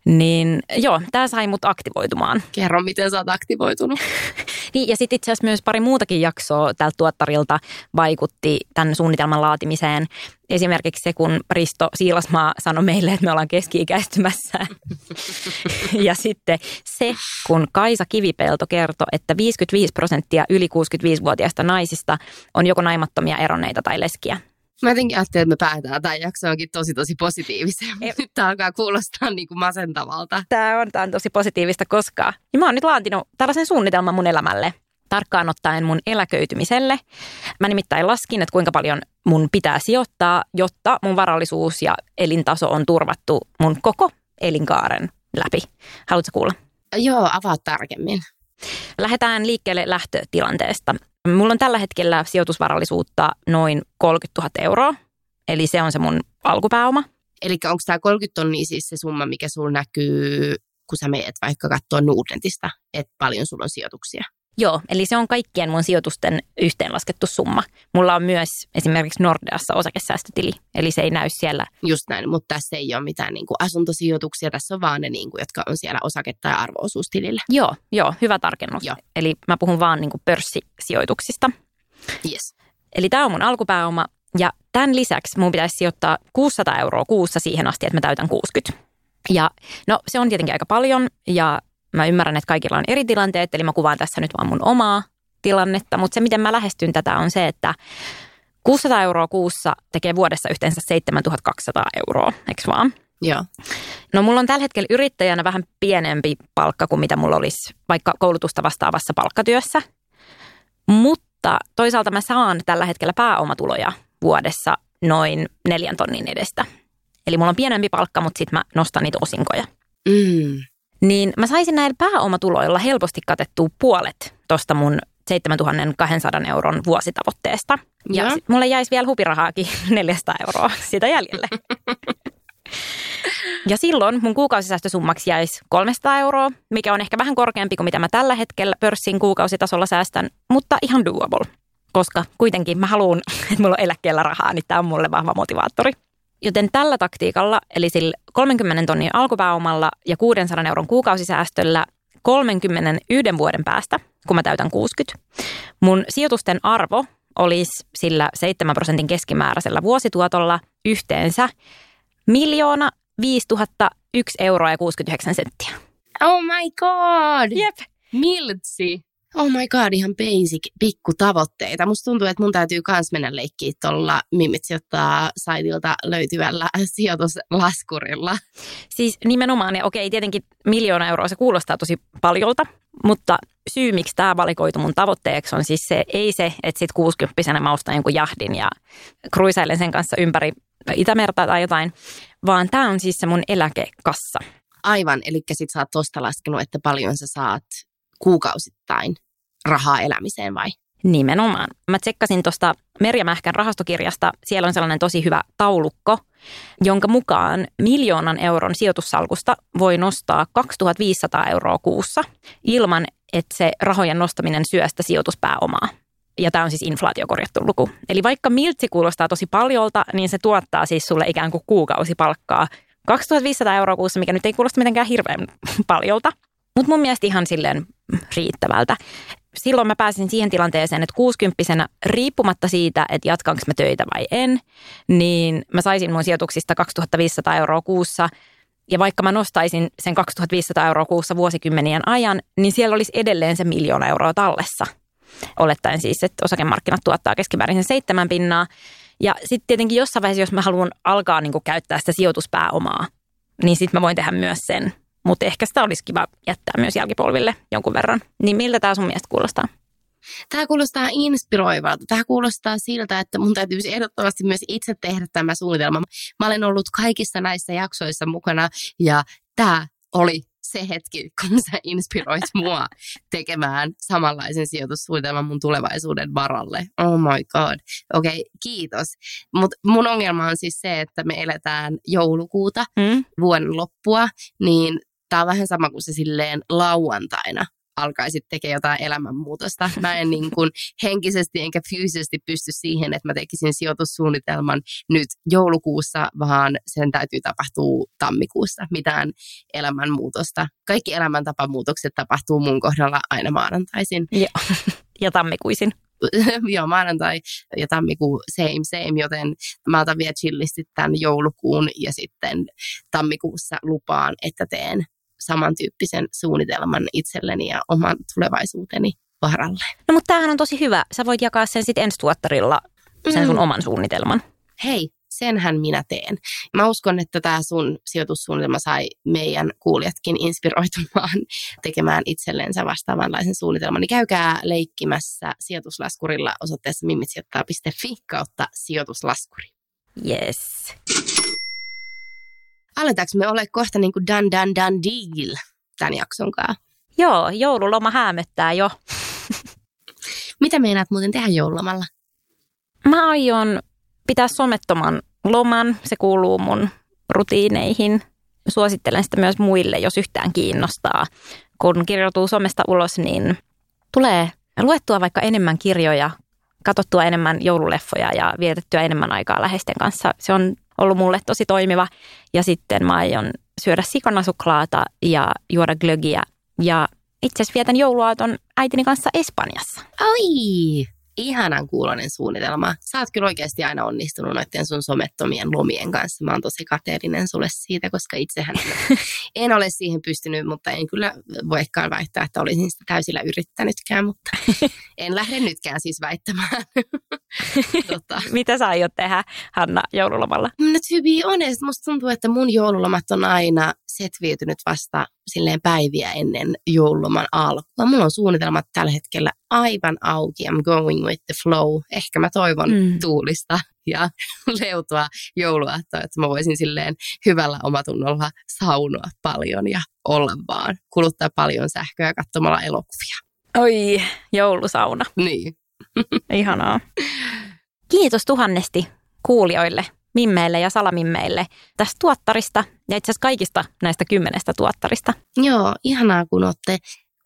Niin joo, tämä sai mut aktivoitumaan. Kerro, miten sä oot aktivoitunut. niin, ja sitten itse asiassa myös pari muutakin jaksoa tältä tuottarilta vaikutti tämän suunnitelman laatimiseen. Esimerkiksi se, kun Risto Siilasmaa sanoi meille, että me ollaan keski-ikäistymässä. ja sitten se, kun Kaisa Kivipelto kertoi, että 55 prosenttia yli 65-vuotiaista naisista on joko naimattomia, eronneita tai leskiä. Mä jotenkin ajattelin, että me päätään tämä jakso onkin tosi tosi positiiviseen. Nyt tämä alkaa kuulostaa niin kuin masentavalta. Tämä on, tämä on tosi positiivista koskaan. Ja mä oon nyt laatinut tällaisen suunnitelman mun elämälle tarkkaan ottaen mun eläköitymiselle. Mä nimittäin laskin, että kuinka paljon mun pitää sijoittaa, jotta mun varallisuus ja elintaso on turvattu mun koko elinkaaren läpi. Haluatko kuulla? Joo, avaa tarkemmin. Lähdetään liikkeelle lähtötilanteesta. Mulla on tällä hetkellä sijoitusvarallisuutta noin 30 000 euroa, eli se on se mun alkupääoma. Eli onko tämä 30 tonnia siis se summa, mikä sulla näkyy, kun sä meet vaikka katsoa Nordentista, että paljon sulla on sijoituksia? Joo, eli se on kaikkien mun sijoitusten yhteenlaskettu summa. Mulla on myös esimerkiksi Nordeassa osakesäästötili, eli se ei näy siellä. Just näin, mutta tässä ei ole mitään niin kuin asuntosijoituksia, tässä on vaan ne, niin kuin, jotka on siellä osake- tai arvoosuustilillä. Joo, joo, hyvä tarkennus. Joo. Eli mä puhun vaan niin kuin pörssisijoituksista. Yes. Eli tämä on mun alkupääoma, ja tämän lisäksi mun pitäisi sijoittaa 600 euroa kuussa siihen asti, että mä täytän 60. Ja no se on tietenkin aika paljon ja Mä ymmärrän, että kaikilla on eri tilanteet, eli mä kuvaan tässä nyt vaan mun omaa tilannetta, mutta se, miten mä lähestyn tätä, on se, että 600 euroa kuussa tekee vuodessa yhteensä 7200 euroa, eikö vaan? Joo. No mulla on tällä hetkellä yrittäjänä vähän pienempi palkka kuin mitä mulla olisi vaikka koulutusta vastaavassa palkkatyössä. Mutta toisaalta mä saan tällä hetkellä pääomatuloja vuodessa noin neljän tonnin edestä. Eli mulla on pienempi palkka, mutta sitten mä nostan niitä osinkoja. Mm niin mä saisin näillä pääomatuloilla helposti katettua puolet tuosta mun 7200 euron vuositavoitteesta. Ja, ja. mulle jäisi vielä hupirahaakin 400 euroa sitä jäljelle. ja silloin mun kuukausisäästösummaksi jäisi 300 euroa, mikä on ehkä vähän korkeampi kuin mitä mä tällä hetkellä pörssin kuukausitasolla säästän, mutta ihan doable. Koska kuitenkin mä haluan, että mulla on eläkkeellä rahaa, niin tämä on mulle vahva motivaattori. Joten tällä taktiikalla, eli sillä 30 tonnin alkupääomalla ja 600 euron kuukausisäästöllä 31 vuoden päästä, kun mä täytän 60, mun sijoitusten arvo olisi sillä 7 prosentin keskimääräisellä vuosituotolla yhteensä miljoona 5001 euroa ja 69 senttiä. Oh my god! Jep. Miltsi oh my god, ihan basic, pikku tavoitteita. Musta tuntuu, että mun täytyy kans mennä leikkiä tuolla Mimit sijoittaa saitilta löytyvällä sijoituslaskurilla. Siis nimenomaan, ja okei, tietenkin miljoona euroa se kuulostaa tosi paljolta, mutta syy, miksi tämä valikoitu mun tavoitteeksi on siis se, ei se, että sit 60 mä ostan jonkun jahdin ja kruisailen sen kanssa ympäri Itämerta tai jotain, vaan tämä on siis se mun eläkekassa. Aivan, eli sit sä oot tosta laskenut, että paljon sä saat kuukausittain rahaa elämiseen vai? Nimenomaan. Mä tsekkasin tuosta Merja Mähkän rahastokirjasta. Siellä on sellainen tosi hyvä taulukko, jonka mukaan miljoonan euron sijoitussalkusta voi nostaa 2500 euroa kuussa ilman, että se rahojen nostaminen syö sitä sijoituspääomaa. Ja tämä on siis inflaatiokorjattu luku. Eli vaikka miltsi kuulostaa tosi paljolta, niin se tuottaa siis sulle ikään kuin kuukausipalkkaa 2500 euroa kuussa, mikä nyt ei kuulosta mitenkään hirveän paljolta. Mutta mun mielestä ihan silleen riittävältä. Silloin mä pääsin siihen tilanteeseen, että 60 riippumatta siitä, että jatkanko mä töitä vai en, niin mä saisin mun sijoituksista 2500 euroa kuussa. Ja vaikka mä nostaisin sen 2500 euroa kuussa vuosikymmenien ajan, niin siellä olisi edelleen se miljoona euroa tallessa. Olettaen siis, että osakemarkkinat tuottaa keskimäärin sen seitsemän pinnaa. Ja sitten tietenkin jossain vaiheessa, jos mä haluan alkaa niin käyttää sitä sijoituspääomaa, niin sitten mä voin tehdä myös sen. Mutta ehkä sitä olisi kiva jättää myös jälkipolville jonkun verran. Niin miltä tämä sun mielestä kuulostaa? Tämä kuulostaa inspiroivalta. Tämä kuulostaa siltä, että mun täytyisi ehdottomasti myös itse tehdä tämä suunnitelma. Mä olen ollut kaikissa näissä jaksoissa mukana ja tämä oli se hetki, kun sä inspiroit mua tekemään samanlaisen sijoitussuunnitelman mun tulevaisuuden varalle. Oh my god. Okei, okay, kiitos. Mutta mun ongelma on siis se, että me eletään joulukuuta, mm. vuoden loppua, niin tämä on vähän sama kuin se silleen lauantaina alkaisit tekemään jotain elämänmuutosta. Mä en niin kuin henkisesti enkä fyysisesti pysty siihen, että mä tekisin sijoitussuunnitelman nyt joulukuussa, vaan sen täytyy tapahtua tammikuussa. Mitään elämänmuutosta. Kaikki elämäntapamuutokset tapahtuu mun kohdalla aina maanantaisin. Ja, ja tammikuisin. Joo, maanantai ja tammikuu same same, joten mä otan vielä chillisti tämän joulukuun ja sitten tammikuussa lupaan, että teen samantyyppisen suunnitelman itselleni ja oman tulevaisuuteni varalle. No mutta tämähän on tosi hyvä. Sä voit jakaa sen sitten ensi tuottarilla, sen sun mm. oman suunnitelman. Hei, senhän minä teen. Mä uskon, että tämä sun sijoitussuunnitelma sai meidän kuulijatkin inspiroitumaan tekemään itsellensä vastaavanlaisen suunnitelman. Niin käykää leikkimässä sijoituslaskurilla osoitteessa mimmitsijoittaa.fi kautta sijoituslaskuri. Yes aletaanko me ole kohta niin kuin dan dan dan deal tämän jakson kanssa? Joo, joululoma häämöttää jo. Mitä meinaat muuten tehdä joululomalla? Mä aion pitää somettoman loman. Se kuuluu mun rutiineihin. Suosittelen sitä myös muille, jos yhtään kiinnostaa. Kun kirjoituu somesta ulos, niin tulee luettua vaikka enemmän kirjoja, katsottua enemmän joululeffoja ja vietettyä enemmän aikaa läheisten kanssa. Se on ollut mulle tosi toimiva. Ja sitten mä aion syödä sikanasuklaata ja juoda glögiä. Ja itse asiassa vietän jouluaaton äitini kanssa Espanjassa. Ai! Ihanan kuulonen suunnitelma. Sä oot kyllä oikeasti aina onnistunut noiden sun somettomien lomien kanssa. Mä oon tosi kateellinen sulle siitä, koska itsehän en ole siihen pystynyt, mutta en kyllä voikaan väittää, että olisin sitä täysillä yrittänytkään, mutta en lähde nytkään siis väittämään. tota. Mitä sä aiot tehdä, Hanna, joululomalla? No to be honest, musta tuntuu, että mun joululomat on aina setviytynyt vasta silleen päiviä ennen joululoman alkua. Mulla on suunnitelmat tällä hetkellä aivan auki. I'm going with the flow. Ehkä mä toivon mm. tuulista ja leutua jouluaattoa, että mä voisin silleen hyvällä omatunnolla saunoa paljon ja olla vaan, kuluttaa paljon sähköä katsomalla elokuvia. Oi, joulusauna. Niin. Ihanaa. Kiitos tuhannesti kuulijoille mimmeille ja salamimmeille tästä tuottarista ja itse asiassa kaikista näistä kymmenestä tuottarista. Joo, ihanaa kun olette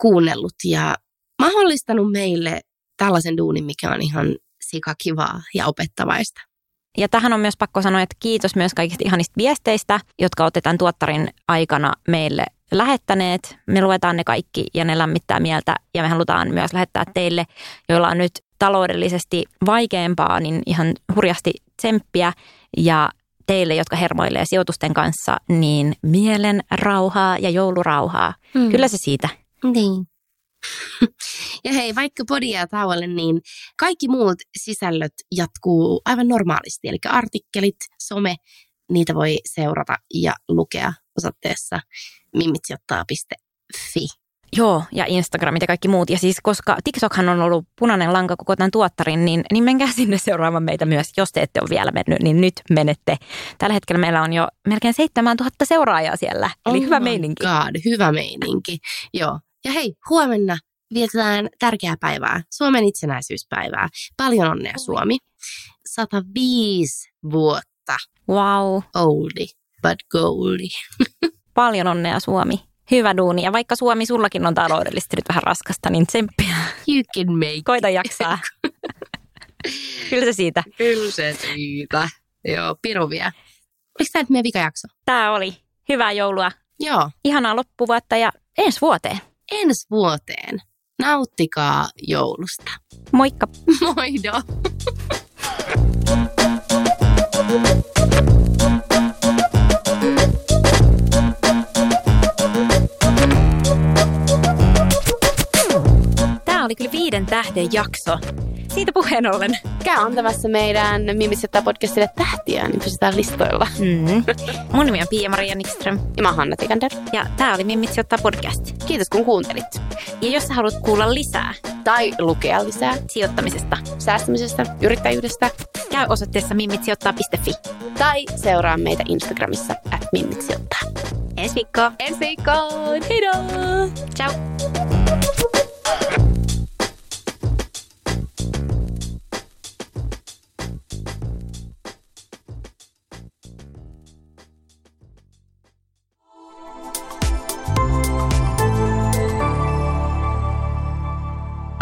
kuunnellut ja mahdollistanut meille tällaisen duunin, mikä on ihan sikakivaa ja opettavaista. Ja tähän on myös pakko sanoa, että kiitos myös kaikista ihanista viesteistä, jotka otetaan tuottarin aikana meille lähettäneet. Me luetaan ne kaikki ja ne lämmittää mieltä ja me halutaan myös lähettää teille, joilla on nyt taloudellisesti vaikeampaa, niin ihan hurjasti tsemppiä ja teille, jotka hermoilee sijoitusten kanssa, niin mielen rauhaa ja joulurauhaa. Mm. Kyllä se siitä. Niin. Ja hei, vaikka podia tauolle, niin kaikki muut sisällöt jatkuu aivan normaalisti. Eli artikkelit, some, niitä voi seurata ja lukea osoitteessa mimmitsiottaa.fi. Joo, ja Instagramit ja kaikki muut. Ja siis koska TikTokhan on ollut punainen lanka koko tämän tuottarin, niin, niin menkää sinne seuraamaan meitä myös. Jos te ette ole vielä mennyt, niin nyt menette. Tällä hetkellä meillä on jo melkein 7000 seuraajaa siellä. Eli oh hyvä meininki. God, hyvä meininki. Joo. Ja hei, huomenna vietetään tärkeää päivää, Suomen itsenäisyyspäivää. Paljon onnea Suomi. 105 vuotta. Wow. Oldie, but goldie. Paljon onnea Suomi. Hyvä duuni. Ja vaikka Suomi sullakin on taloudellisesti nyt vähän raskasta, niin tsemppiä. You can make Koita jaksaa. Kyllä se siitä. Kyllä se siitä. Joo, piru vielä. Oliko tämä nyt meidän vikajakso? Tämä oli. Hyvää joulua. Joo. Ihanaa loppuvuotta ja ensi vuoteen. Ensi vuoteen. Nauttikaa joulusta. Moikka. Moido. viiden tähden jakso. siitä puheen ollen. Käy antamassa meidän Mimis podcastille tähtiä, niin pysytään listoilla. Mm. Mun nimi on Pia-Maria Nikström. Ja mä oon Hanna Tikander. Ja tää oli Mimitsi ottaa podcast. Kiitos kun kuuntelit. Ja jos sä haluat kuulla lisää tai lukea lisää sijoittamisesta, säästämisestä, yrittäjyydestä, käy osoitteessa mimitsiottaa.fi. Tai seuraa meitä Instagramissa at mimitsiottaa. Ensi viikkoon. Ensi viikkoon. Ciao.